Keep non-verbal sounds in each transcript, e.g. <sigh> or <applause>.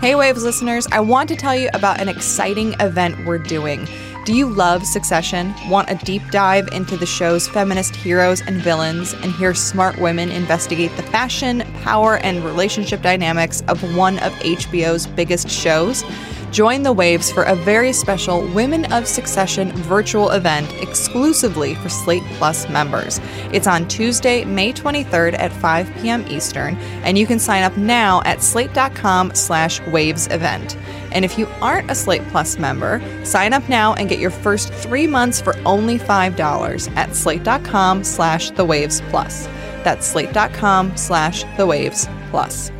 Hey, Waves listeners, I want to tell you about an exciting event we're doing. Do you love Succession? Want a deep dive into the show's feminist heroes and villains and hear smart women investigate the fashion, power, and relationship dynamics of one of HBO's biggest shows? Join the Waves for a very special Women of Succession virtual event exclusively for Slate Plus members. It's on Tuesday, May 23rd at 5 p.m. Eastern, and you can sign up now at slate.com slash waves event. And if you aren't a Slate Plus member, sign up now and get your first three months for only $5 at slate.com slash the waves plus. That's slate.com slash the waves plus.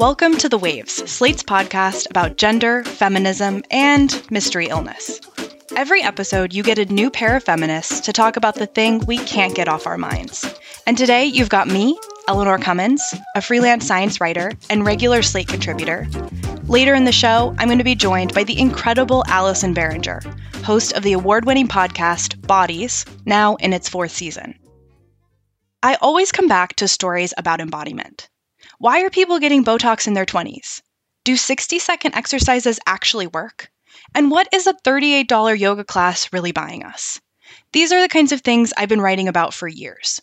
Welcome to The Waves, Slate's podcast about gender, feminism, and mystery illness. Every episode, you get a new pair of feminists to talk about the thing we can't get off our minds. And today, you've got me, Eleanor Cummins, a freelance science writer and regular Slate contributor. Later in the show, I'm going to be joined by the incredible Allison Behringer, host of the award winning podcast Bodies, now in its fourth season. I always come back to stories about embodiment. Why are people getting Botox in their 20s? Do 60 second exercises actually work? And what is a $38 yoga class really buying us? These are the kinds of things I've been writing about for years.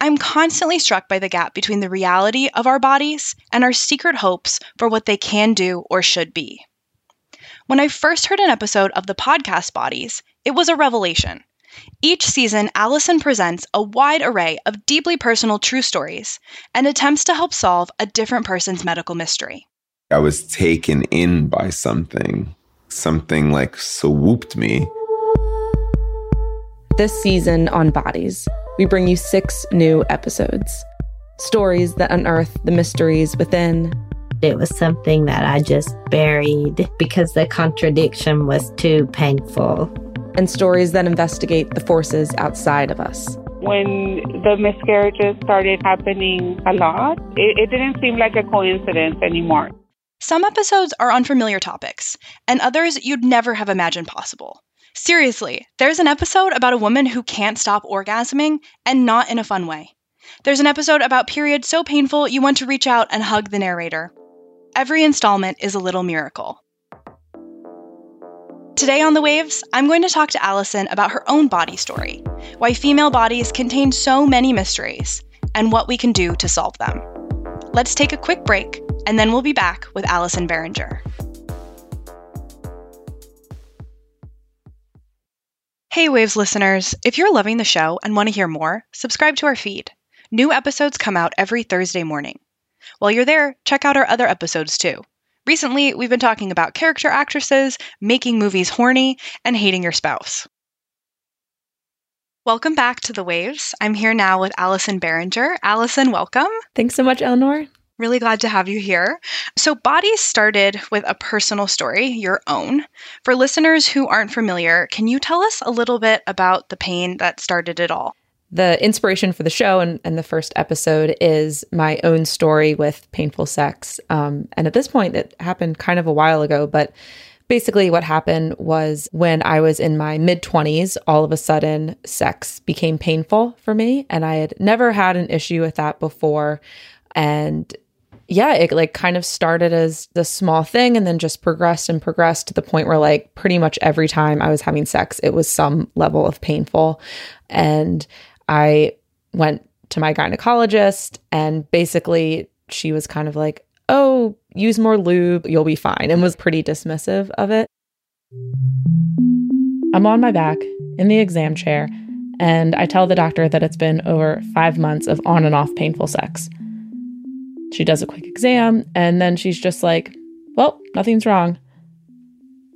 I'm constantly struck by the gap between the reality of our bodies and our secret hopes for what they can do or should be. When I first heard an episode of the podcast Bodies, it was a revelation. Each season, Allison presents a wide array of deeply personal true stories and attempts to help solve a different person's medical mystery. I was taken in by something. Something like swooped me. This season on Bodies, we bring you six new episodes. Stories that unearth the mysteries within. It was something that I just buried because the contradiction was too painful and stories that investigate the forces outside of us. When the miscarriages started happening a lot, it, it didn't seem like a coincidence anymore. Some episodes are on familiar topics, and others you'd never have imagined possible. Seriously, there's an episode about a woman who can't stop orgasming and not in a fun way. There's an episode about periods so painful you want to reach out and hug the narrator. Every installment is a little miracle. Today on The Waves, I'm going to talk to Allison about her own body story, why female bodies contain so many mysteries, and what we can do to solve them. Let's take a quick break, and then we'll be back with Allison Behringer. Hey, Waves listeners, if you're loving the show and want to hear more, subscribe to our feed. New episodes come out every Thursday morning. While you're there, check out our other episodes too. Recently, we've been talking about character actresses, making movies horny, and hating your spouse. Welcome back to The Waves. I'm here now with Allison Behringer. Allison, welcome. Thanks so much, Eleanor. Really glad to have you here. So, Bodies started with a personal story, your own. For listeners who aren't familiar, can you tell us a little bit about the pain that started it all? The inspiration for the show and, and the first episode is my own story with painful sex. Um, and at this point, it happened kind of a while ago, but basically what happened was when I was in my mid 20s, all of a sudden sex became painful for me. And I had never had an issue with that before. And yeah, it like kind of started as the small thing and then just progressed and progressed to the point where like pretty much every time I was having sex, it was some level of painful. And I went to my gynecologist and basically she was kind of like, oh, use more lube, you'll be fine, and was pretty dismissive of it. I'm on my back in the exam chair, and I tell the doctor that it's been over five months of on and off painful sex. She does a quick exam, and then she's just like, well, nothing's wrong.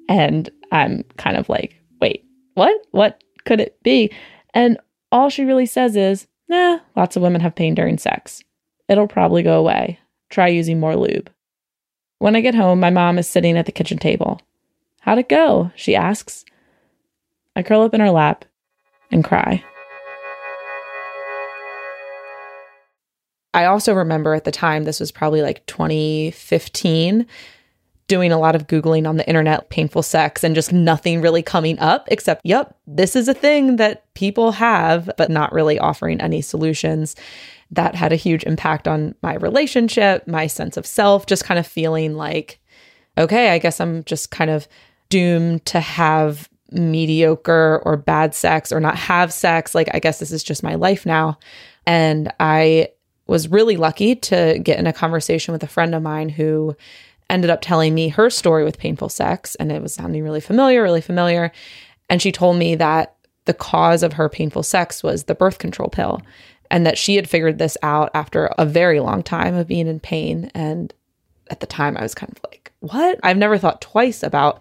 And I'm kind of like, wait, what? What could it be? And all she really says is, nah, lots of women have pain during sex. It'll probably go away. Try using more lube. When I get home, my mom is sitting at the kitchen table. How'd it go? She asks. I curl up in her lap and cry. I also remember at the time, this was probably like 2015, doing a lot of Googling on the internet, painful sex, and just nothing really coming up except, yep, this is a thing that people have, but not really offering any solutions. That had a huge impact on my relationship, my sense of self, just kind of feeling like, okay, I guess I'm just kind of doomed to have mediocre or bad sex or not have sex. Like, I guess this is just my life now. And I was really lucky to get in a conversation with a friend of mine who ended up telling me her story with painful sex. And it was sounding really familiar, really familiar. And she told me that the cause of her painful sex was the birth control pill and that she had figured this out after a very long time of being in pain. And at the time, I was kind of like, what? I've never thought twice about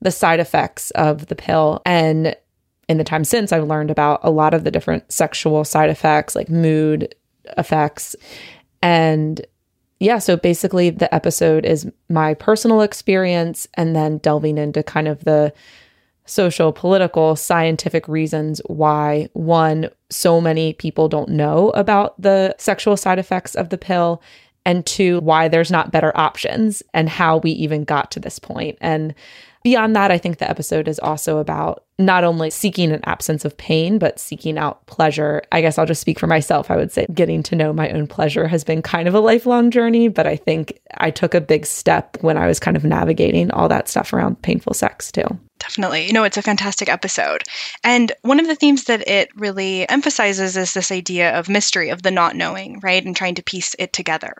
the side effects of the pill. And in the time since, I've learned about a lot of the different sexual side effects, like mood effects. And yeah, so basically, the episode is my personal experience and then delving into kind of the social, political, scientific reasons why one, so many people don't know about the sexual side effects of the pill, and two, why there's not better options and how we even got to this point. And Beyond that, I think the episode is also about not only seeking an absence of pain, but seeking out pleasure. I guess I'll just speak for myself. I would say getting to know my own pleasure has been kind of a lifelong journey, but I think I took a big step when I was kind of navigating all that stuff around painful sex too. Definitely. You know, it's a fantastic episode. And one of the themes that it really emphasizes is this idea of mystery, of the not knowing, right? And trying to piece it together.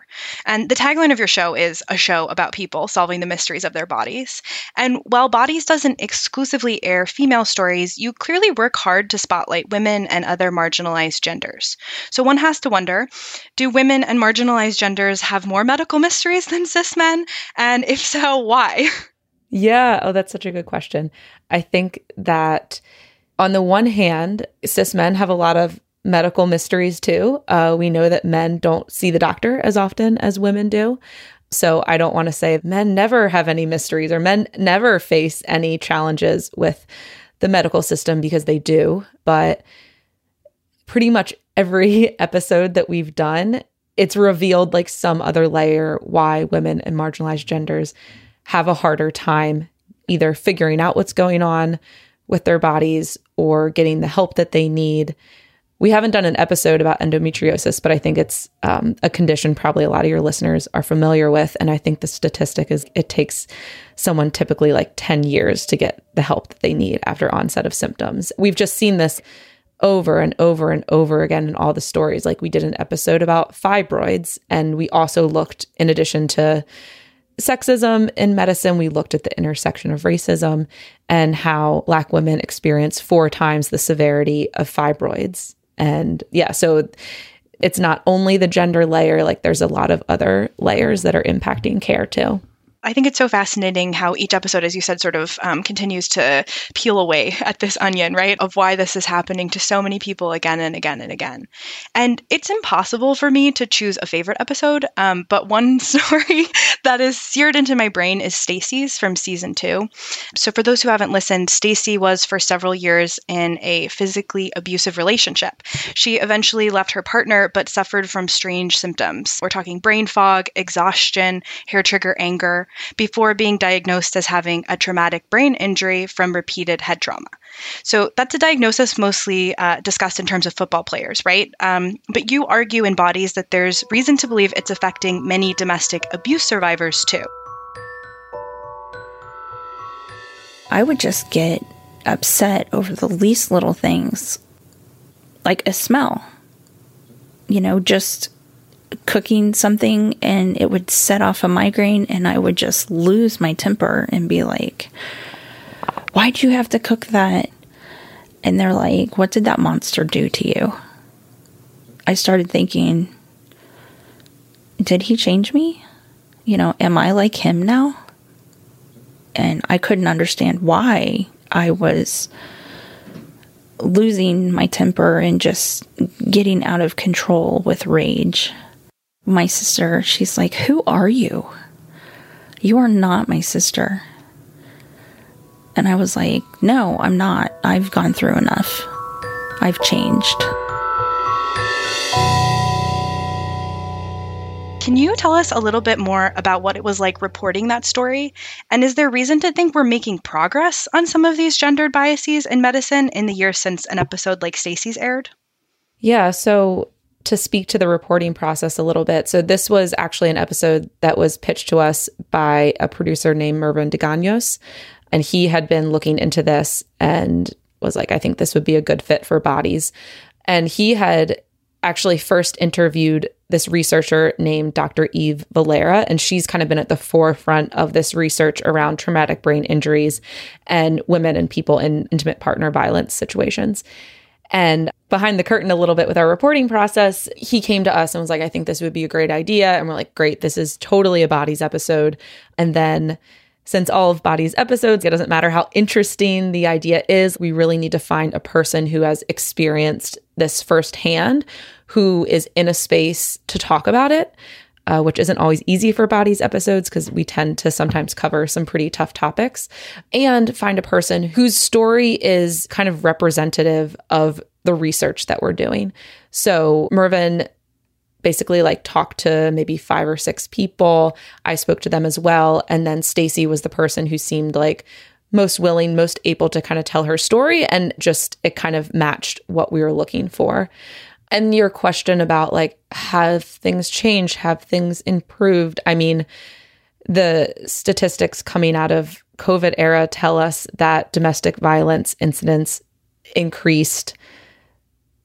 And the tagline of your show is a show about people solving the mysteries of their bodies. And while Bodies doesn't exclusively air female stories, you clearly work hard to spotlight women and other marginalized genders. So one has to wonder do women and marginalized genders have more medical mysteries than cis men? And if so, why? <laughs> Yeah. Oh, that's such a good question. I think that on the one hand, cis men have a lot of medical mysteries too. Uh, we know that men don't see the doctor as often as women do. So I don't want to say men never have any mysteries or men never face any challenges with the medical system because they do. But pretty much every <laughs> episode that we've done, it's revealed like some other layer why women and marginalized genders have a harder time either figuring out what's going on with their bodies or getting the help that they need. We haven't done an episode about endometriosis, but I think it's um, a condition probably a lot of your listeners are familiar with. And I think the statistic is it takes someone typically like 10 years to get the help that they need after onset of symptoms. We've just seen this over and over and over again in all the stories. Like we did an episode about fibroids, and we also looked, in addition to sexism in medicine, we looked at the intersection of racism and how Black women experience four times the severity of fibroids. And yeah, so it's not only the gender layer, like there's a lot of other layers that are impacting care too. I think it's so fascinating how each episode, as you said, sort of um, continues to peel away <laughs> at this onion, right? Of why this is happening to so many people again and again and again. And it's impossible for me to choose a favorite episode, um, but one <laughs> story that is seared into my brain is Stacy's from season two. So, for those who haven't listened, Stacy was for several years in a physically abusive relationship. She eventually left her partner, but suffered from strange symptoms. We're talking brain fog, exhaustion, hair trigger anger before being diagnosed as having a traumatic brain injury from repeated head trauma. So that's a diagnosis mostly uh, discussed in terms of football players, right? Um, but you argue in Bodies that there's reason to believe it's affecting many domestic abuse survivors too. I would just get upset over the least little things, like a smell. You know, just cooking something and it would set off a migraine and I would just lose my temper and be like, Why'd you have to cook that? And they're like, What did that monster do to you? I started thinking, Did he change me? You know, am I like him now? And I couldn't understand why I was losing my temper and just getting out of control with rage my sister, she's like, Who are you? You are not my sister. And I was like, No, I'm not. I've gone through enough. I've changed. Can you tell us a little bit more about what it was like reporting that story? And is there reason to think we're making progress on some of these gendered biases in medicine in the years since an episode like Stacy's aired? Yeah, so to speak to the reporting process a little bit. So this was actually an episode that was pitched to us by a producer named Mervyn DeGanos, and he had been looking into this and was like, I think this would be a good fit for bodies. And he had actually first interviewed this researcher named Dr. Eve Valera, and she's kind of been at the forefront of this research around traumatic brain injuries and women and people in intimate partner violence situations. And behind the curtain a little bit with our reporting process, he came to us and was like, I think this would be a great idea. And we're like, great, this is totally a bodies episode. And then since all of Bodies episodes, it doesn't matter how interesting the idea is, we really need to find a person who has experienced this firsthand, who is in a space to talk about it, uh, which isn't always easy for Bodies episodes because we tend to sometimes cover some pretty tough topics, and find a person whose story is kind of representative of the research that we're doing. So Mervyn basically like talked to maybe five or six people. I spoke to them as well. And then Stacy was the person who seemed like most willing, most able to kind of tell her story. And just it kind of matched what we were looking for. And your question about like, have things changed? Have things improved? I mean, the statistics coming out of COVID era tell us that domestic violence incidents increased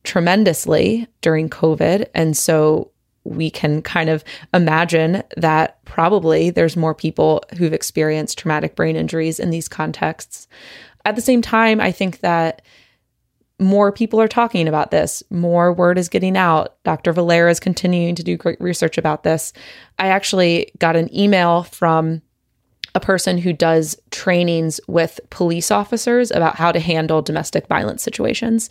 tremendously during COVID. And so we can kind of imagine that probably there's more people who've experienced traumatic brain injuries in these contexts. At the same time, I think that more people are talking about this, more word is getting out. Dr. Valera is continuing to do great research about this. I actually got an email from a person who does trainings with police officers about how to handle domestic violence situations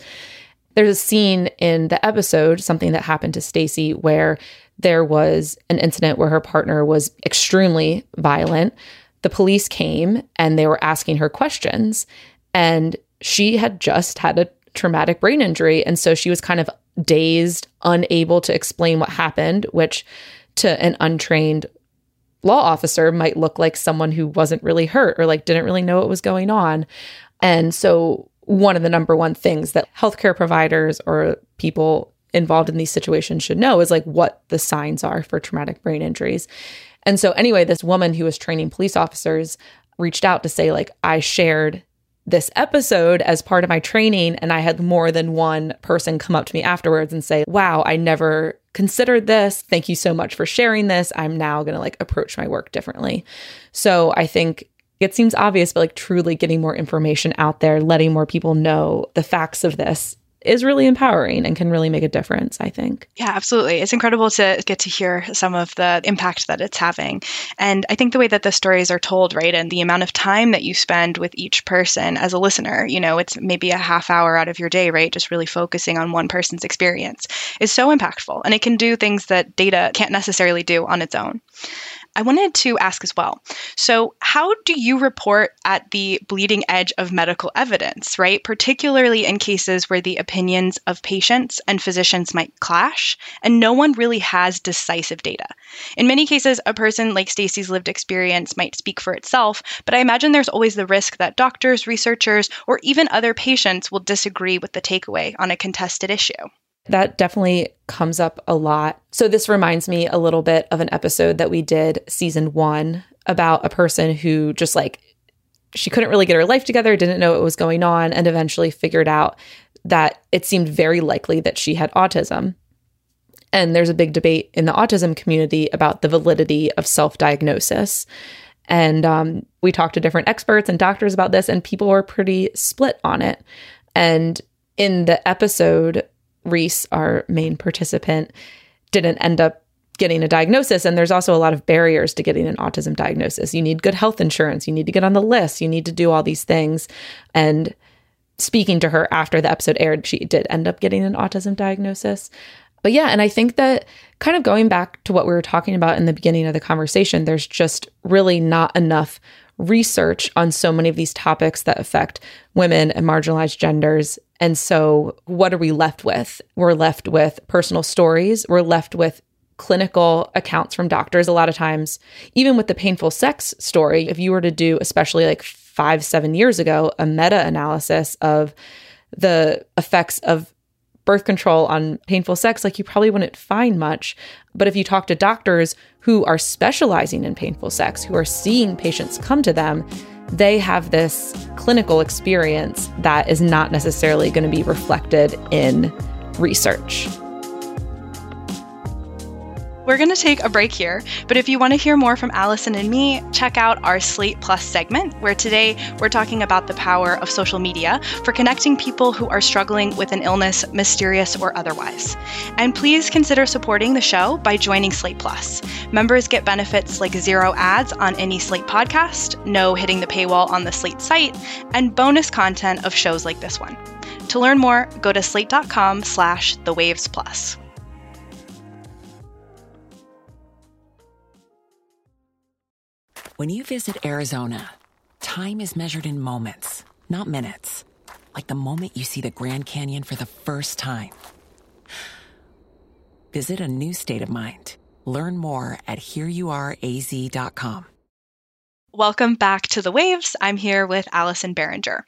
there's a scene in the episode, something that happened to Stacy, where there was an incident where her partner was extremely violent. The police came and they were asking her questions, and she had just had a traumatic brain injury. And so she was kind of dazed, unable to explain what happened, which to an untrained law officer might look like someone who wasn't really hurt or like didn't really know what was going on. And so one of the number one things that healthcare providers or people involved in these situations should know is like what the signs are for traumatic brain injuries. And so anyway, this woman who was training police officers reached out to say like I shared this episode as part of my training and I had more than one person come up to me afterwards and say, "Wow, I never considered this. Thank you so much for sharing this. I'm now going to like approach my work differently." So, I think it seems obvious, but like truly getting more information out there, letting more people know the facts of this is really empowering and can really make a difference, I think. Yeah, absolutely. It's incredible to get to hear some of the impact that it's having. And I think the way that the stories are told, right, and the amount of time that you spend with each person as a listener, you know, it's maybe a half hour out of your day, right, just really focusing on one person's experience is so impactful. And it can do things that data can't necessarily do on its own. I wanted to ask as well. So, how do you report at the bleeding edge of medical evidence, right? Particularly in cases where the opinions of patients and physicians might clash and no one really has decisive data. In many cases, a person like Stacy's lived experience might speak for itself, but I imagine there's always the risk that doctors, researchers, or even other patients will disagree with the takeaway on a contested issue. That definitely comes up a lot. So, this reminds me a little bit of an episode that we did season one about a person who just like she couldn't really get her life together, didn't know what was going on, and eventually figured out that it seemed very likely that she had autism. And there's a big debate in the autism community about the validity of self diagnosis. And um, we talked to different experts and doctors about this, and people were pretty split on it. And in the episode, Reese, our main participant, didn't end up getting a diagnosis. And there's also a lot of barriers to getting an autism diagnosis. You need good health insurance, you need to get on the list, you need to do all these things. And speaking to her after the episode aired, she did end up getting an autism diagnosis. But yeah, and I think that kind of going back to what we were talking about in the beginning of the conversation, there's just really not enough research on so many of these topics that affect women and marginalized genders and so, what are we left with? We're left with personal stories. We're left with clinical accounts from doctors a lot of times even with the painful sex story if you were to do especially like 5 7 years ago a meta analysis of the effects of birth control on painful sex like you probably wouldn't find much but if you talk to doctors who are specializing in painful sex who are seeing patients come to them they have this clinical experience that is not necessarily going to be reflected in research. We're going to take a break here, but if you want to hear more from Allison and me, check out our Slate Plus segment, where today we're talking about the power of social media for connecting people who are struggling with an illness, mysterious or otherwise. And please consider supporting the show by joining Slate Plus. Members get benefits like zero ads on any Slate podcast, no hitting the paywall on the Slate site, and bonus content of shows like this one. To learn more, go to slate.com slash the waves plus. When you visit Arizona, time is measured in moments, not minutes. Like the moment you see the Grand Canyon for the first time. Visit a new state of mind. Learn more at hereyouareaz.com. Welcome back to The Waves. I'm here with Allison Behringer.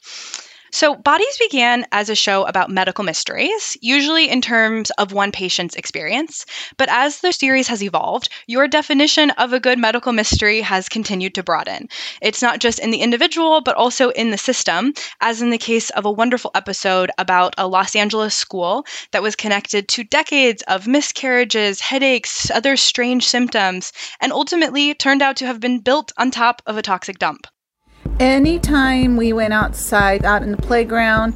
So, Bodies began as a show about medical mysteries, usually in terms of one patient's experience. But as the series has evolved, your definition of a good medical mystery has continued to broaden. It's not just in the individual, but also in the system, as in the case of a wonderful episode about a Los Angeles school that was connected to decades of miscarriages, headaches, other strange symptoms, and ultimately turned out to have been built on top of a toxic dump. Anytime we went outside, out in the playground,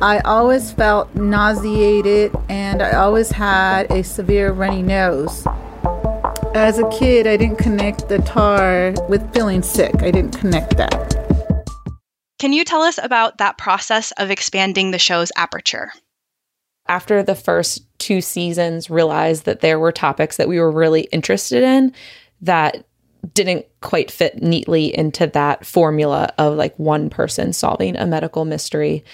I always felt nauseated and I always had a severe runny nose. As a kid, I didn't connect the tar with feeling sick. I didn't connect that. Can you tell us about that process of expanding the show's aperture? After the first two seasons, realized that there were topics that we were really interested in that didn't quite fit neatly into that formula of like one person solving a medical mystery.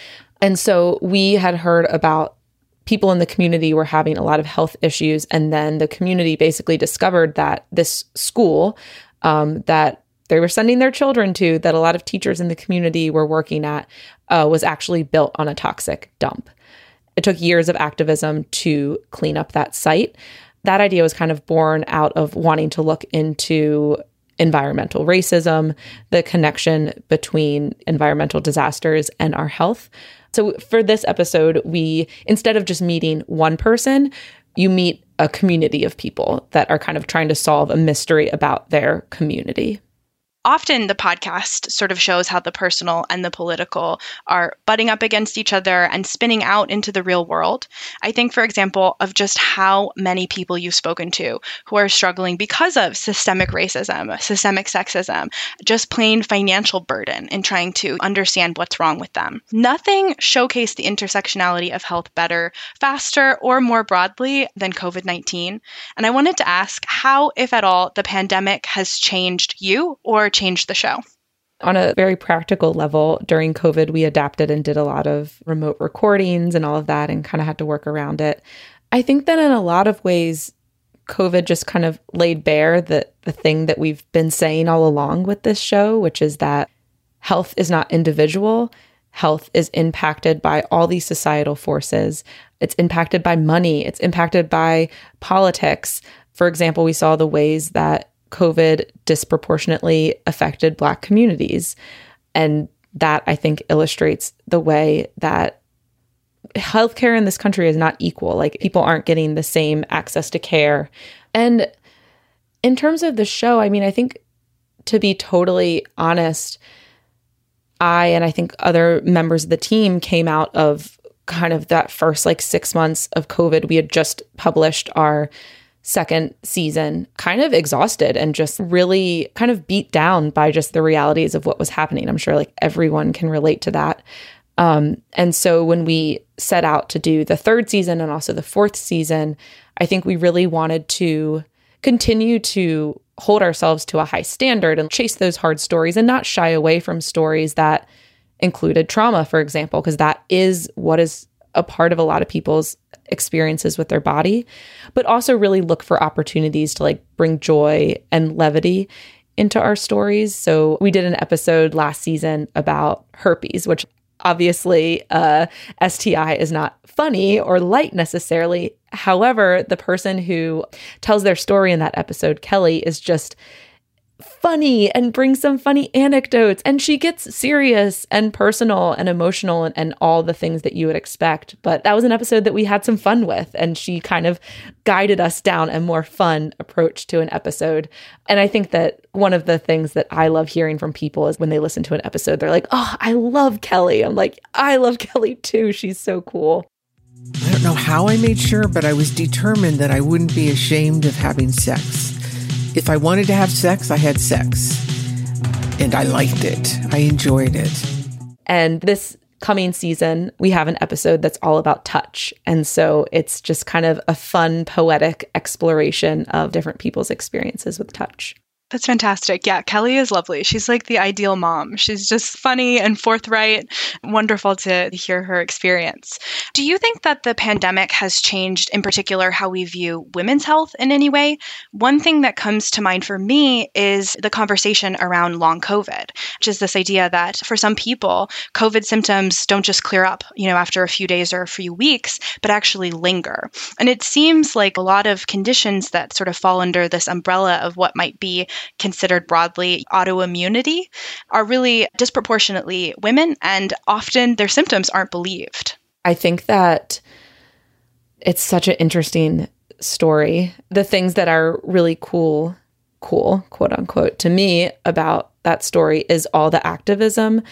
And so we had heard about people in the community were having a lot of health issues. And then the community basically discovered that this school um, that they were sending their children to, that a lot of teachers in the community were working at, uh, was actually built on a toxic dump. It took years of activism to clean up that site that idea was kind of born out of wanting to look into environmental racism, the connection between environmental disasters and our health. So for this episode, we instead of just meeting one person, you meet a community of people that are kind of trying to solve a mystery about their community often the podcast sort of shows how the personal and the political are butting up against each other and spinning out into the real world. I think, for example, of just how many people you've spoken to who are struggling because of systemic racism, systemic sexism, just plain financial burden in trying to understand what's wrong with them. Nothing showcased the intersectionality of health better, faster, or more broadly than COVID 19. And I wanted to ask how, if at all, the pandemic has changed you or changed the show? On a very practical level, during COVID, we adapted and did a lot of remote recordings and all of that and kind of had to work around it. I think that in a lot of ways, COVID just kind of laid bare the, the thing that we've been saying all along with this show, which is that health is not individual. Health is impacted by all these societal forces. It's impacted by money. It's impacted by politics. For example, we saw the ways that COVID disproportionately affected Black communities. And that I think illustrates the way that healthcare in this country is not equal. Like people aren't getting the same access to care. And in terms of the show, I mean, I think to be totally honest, I and I think other members of the team came out of kind of that first like six months of COVID. We had just published our second season kind of exhausted and just really kind of beat down by just the realities of what was happening. I'm sure like everyone can relate to that. Um, and so when we set out to do the third season and also the fourth season, I think we really wanted to continue to hold ourselves to a high standard and chase those hard stories and not shy away from stories that included trauma, for example, because that is what is a part of a lot of people's experiences with their body, but also really look for opportunities to like bring joy and levity into our stories. So we did an episode last season about herpes, which obviously uh, STI is not funny or light necessarily. However, the person who tells their story in that episode, Kelly, is just funny and brings some funny anecdotes. And she gets serious and personal and emotional and, and, all the things that you would expect. But that was an episode that we had some fun with. And she kind of guided us down a more fun approach to an episode. And i think that one of the things that i love hearing from people is when they listen to an episode they're like oh i love kelly. I'm like i love kelly too. She's so cool. I don't know how I made sure, but I was determined that I wouldn't be ashamed of having sex if I wanted to have sex, I had sex. And I liked it. I enjoyed it. And this coming season, we have an episode that's all about touch. And so it's just kind of a fun, poetic exploration of different people's experiences with touch. That's fantastic. Yeah, Kelly is lovely. She's like the ideal mom. She's just funny and forthright. Wonderful to hear her experience. Do you think that the pandemic has changed, in particular, how we view women's health in any way? One thing that comes to mind for me is the conversation around long COVID, which is this idea that for some people, COVID symptoms don't just clear up, you know, after a few days or a few weeks, but actually linger. And it seems like a lot of conditions that sort of fall under this umbrella of what might be considered broadly autoimmunity are really disproportionately women, and often their symptoms aren't believed. I think that it's such an interesting story. The things that are really cool, cool, quote unquote, to me about that story is all the activism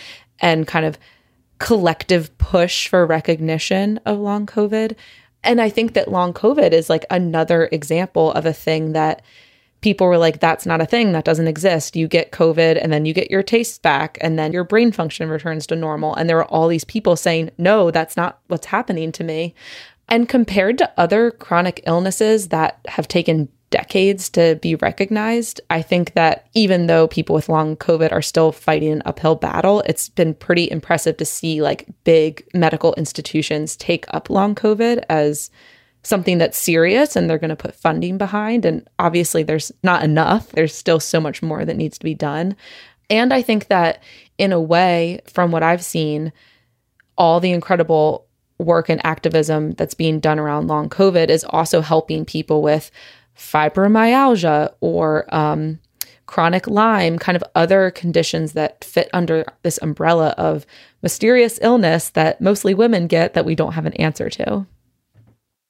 and kind of collective push for recognition of long COVID. And I think that long COVID is like another example of a thing that people were like, that's not a thing. That doesn't exist. You get COVID and then you get your taste back and then your brain function returns to normal. And there were all these people saying, no, that's not what's happening to me. And compared to other chronic illnesses that have taken decades to be recognized, I think that even though people with long COVID are still fighting an uphill battle, it's been pretty impressive to see like big medical institutions take up long COVID as something that's serious and they're going to put funding behind. And obviously, there's not enough. There's still so much more that needs to be done. And I think that in a way, from what I've seen, all the incredible work and activism that's being done around long COVID is also helping people with fibromyalgia or um, chronic Lyme, kind of other conditions that fit under this umbrella of mysterious illness that mostly women get that we don't have an answer to.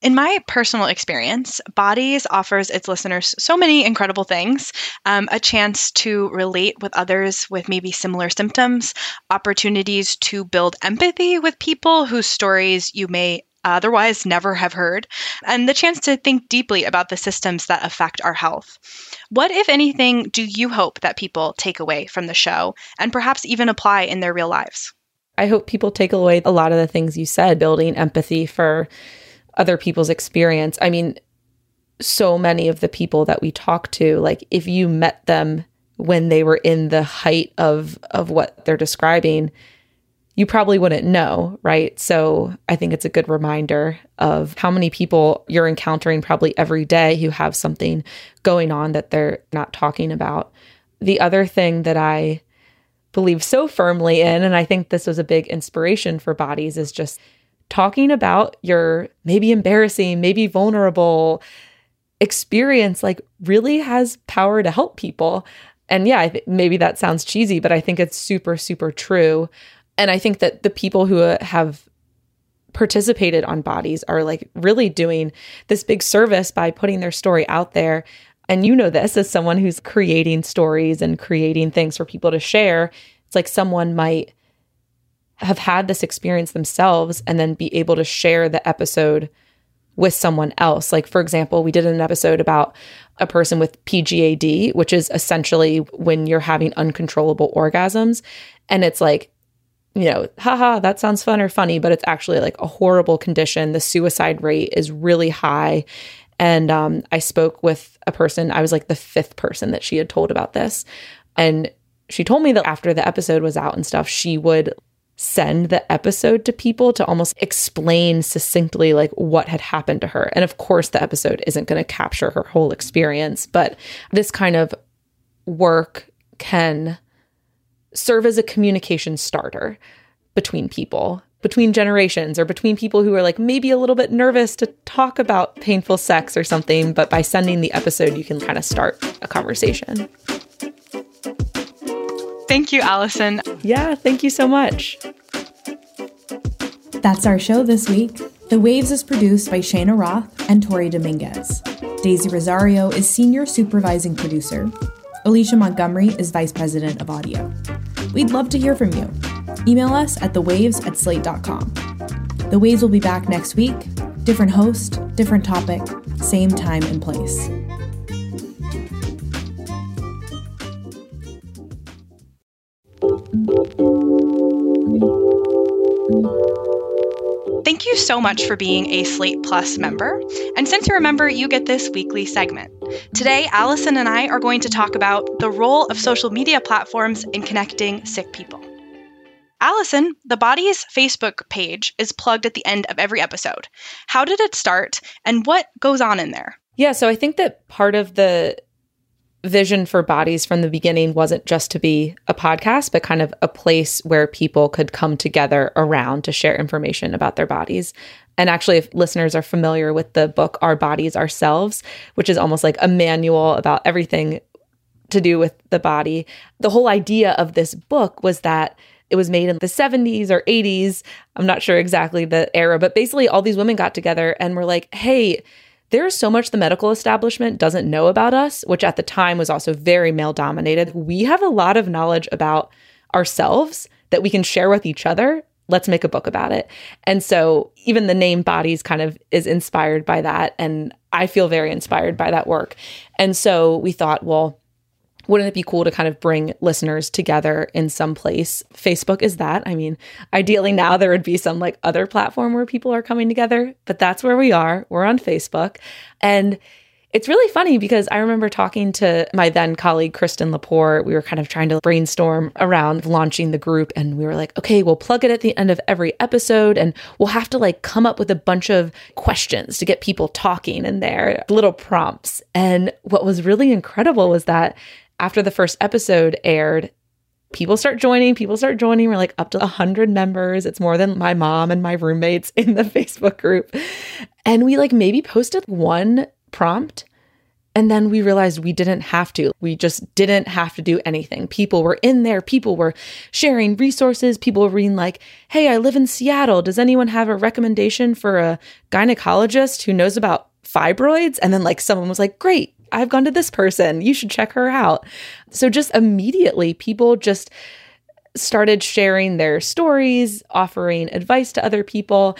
In my personal experience, Bodies offers its listeners so many incredible things um, a chance to relate with others with maybe similar symptoms, opportunities to build empathy with people whose stories you may otherwise never have heard, and the chance to think deeply about the systems that affect our health. What, if anything, do you hope that people take away from the show and perhaps even apply in their real lives? I hope people take away a lot of the things you said, building empathy for other people's experience. I mean, so many of the people that we talk to, like if you met them when they were in the height of of what they're describing, you probably wouldn't know, right? So I think it's a good reminder of how many people you're encountering probably every day who have something going on that they're not talking about. The other thing that I believe so firmly in, and I think this was a big inspiration for bodies, is just talking about your maybe embarrassing, maybe vulnerable experience like really has power to help people. And yeah, th- maybe that sounds cheesy, but I think it's super, super true. And I think that the people who uh, have participated on bodies are like really doing this big service by putting their story out there. And you know this as someone who's creating stories and creating things for people to share. It's like someone might have had this experience themselves and then be able to share the episode with someone else. Like, for example, we did an episode about a person with PGAD, which is essentially when you're having uncontrollable orgasms. And it's like, you know, haha, that sounds fun or funny, but it's actually like a horrible condition. The suicide rate is really high. And um, I spoke with a person, I was like the fifth person that she had told about this. And she told me that after the episode was out and stuff, she would send the episode to people to almost explain succinctly like what had happened to her. And of course the episode isn't going to capture her whole experience, but this kind of work can serve as a communication starter between people, between generations, or between people who are like maybe a little bit nervous to talk about painful sex or something. But by sending the episode, you can kind of start a conversation. Thank you, Allison. Yeah, thank you so much. That's our show this week. The Waves is produced by Cheyna Roth and Tori Dominguez. Daisy Rosario is senior supervising producer. Alicia Montgomery is vice president of audio. We'd love to hear from you. Email us at thewaves at slate.com. The Waves will be back next week. Different host, different topic, same time and place. So much for being a Slate Plus member. And since you're a member, you get this weekly segment. Today, Allison and I are going to talk about the role of social media platforms in connecting sick people. Allison, the Bodies Facebook page is plugged at the end of every episode. How did it start and what goes on in there? Yeah, so I think that part of the vision for bodies from the beginning wasn't just to be a podcast, but kind of a place where people could come together around to share information about their bodies. And actually, if listeners are familiar with the book Our Bodies Ourselves, which is almost like a manual about everything to do with the body, the whole idea of this book was that it was made in the 70s or 80s. I'm not sure exactly the era, but basically, all these women got together and were like, hey, there's so much the medical establishment doesn't know about us, which at the time was also very male dominated. We have a lot of knowledge about ourselves that we can share with each other. Let's make a book about it. And so even the name Bodies kind of is inspired by that. And I feel very inspired by that work. And so we thought, well, wouldn't it be cool to kind of bring listeners together in some place? Facebook is that. I mean, ideally now there would be some like other platform where people are coming together, but that's where we are. We're on Facebook. And it's really funny because I remember talking to my then colleague, Kristen Lepore. We were kind of trying to brainstorm around launching the group. And we were like, okay, we'll plug it at the end of every episode. And we'll have to like come up with a bunch of questions to get people talking in there, little prompts. And what was really incredible was that after the first episode aired, people start joining, people start joining. We're like up to 100 members. It's more than my mom and my roommates <laughs> in the Facebook group. And we like maybe posted one prompt and then we realized we didn't have to. We just didn't have to do anything. People were in there. People were sharing resources. People were reading, like, hey, I live in Seattle. Does anyone have a recommendation for a gynecologist who knows about fibroids? And then, like, someone was like, great, I've gone to this person. You should check her out. So just immediately, people just started sharing their stories, offering advice to other people.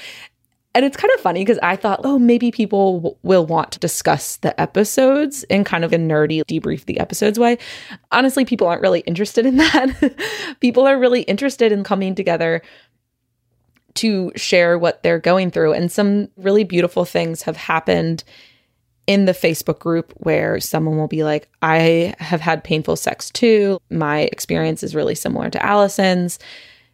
And it's kind of funny because I thought, oh, maybe people w- will want to discuss the episodes in kind of a nerdy debrief the episodes way. Honestly, people aren't really interested in <laughs> that. people are really interested in coming together to share what they're going through. And some really beautiful things have happened in the Facebook group where someone will be like, I have had painful sex too. My experience is really similar to Allison's.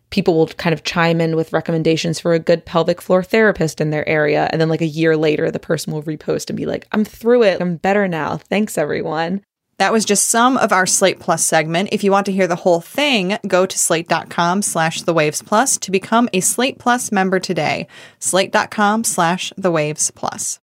People will kind of chime in with recommendations for a good pelvic floor therapist in their area. And then, like a year later, the person will repost and be like, I'm through it. I'm better now. Thanks, everyone. That was just some of our Slate Plus segment. If you want to hear the whole thing, go to slate.com slash the waves plus to become a Slate Plus member today. Slate.com slash the waves plus.